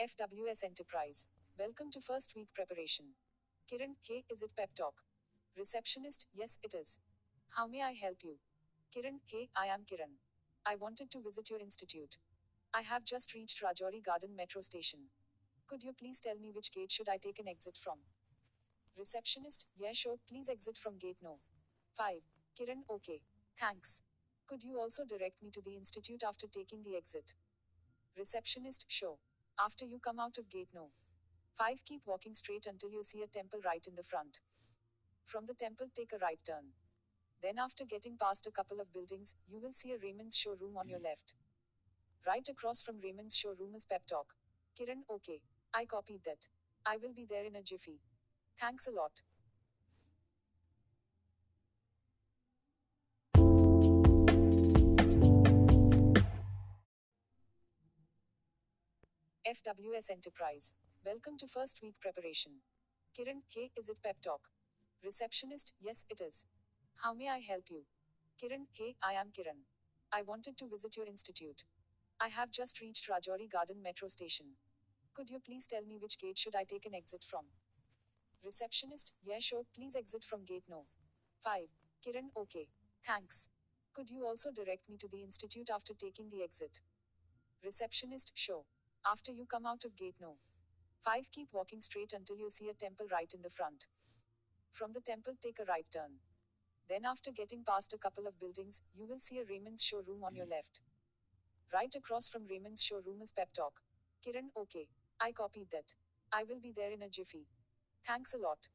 FWS Enterprise. Welcome to first week preparation. Kiran, hey, is it pep talk? Receptionist, yes, it is. How may I help you? Kiran, hey, I am Kiran. I wanted to visit your institute. I have just reached Rajouri Garden metro station. Could you please tell me which gate should I take an exit from? Receptionist, yeah, sure, please exit from gate no. 5. Kiran, okay. Thanks. Could you also direct me to the institute after taking the exit? Receptionist, sure. After you come out of gate no. 5. Keep walking straight until you see a temple right in the front. From the temple, take a right turn. Then, after getting past a couple of buildings, you will see a Raymond's showroom on your hmm. left. Right across from Raymond's showroom is Pep Talk. Kiran, okay. I copied that. I will be there in a jiffy. Thanks a lot. FWS Enterprise. Welcome to first week preparation. Kiran, hey, is it pep talk? Receptionist, yes, it is. How may I help you? Kiran, hey, I am Kiran. I wanted to visit your institute. I have just reached Rajouri Garden metro station. Could you please tell me which gate should I take an exit from? Receptionist, yeah, sure, please exit from gate no. 5. Kiran, okay. Thanks. Could you also direct me to the institute after taking the exit? Receptionist, sure. After you come out of gate no. 5. Keep walking straight until you see a temple right in the front. From the temple, take a right turn. Then, after getting past a couple of buildings, you will see a Raymond's showroom on your left. Right across from Raymond's showroom is Pep Talk. Kiran, okay. I copied that. I will be there in a jiffy. Thanks a lot.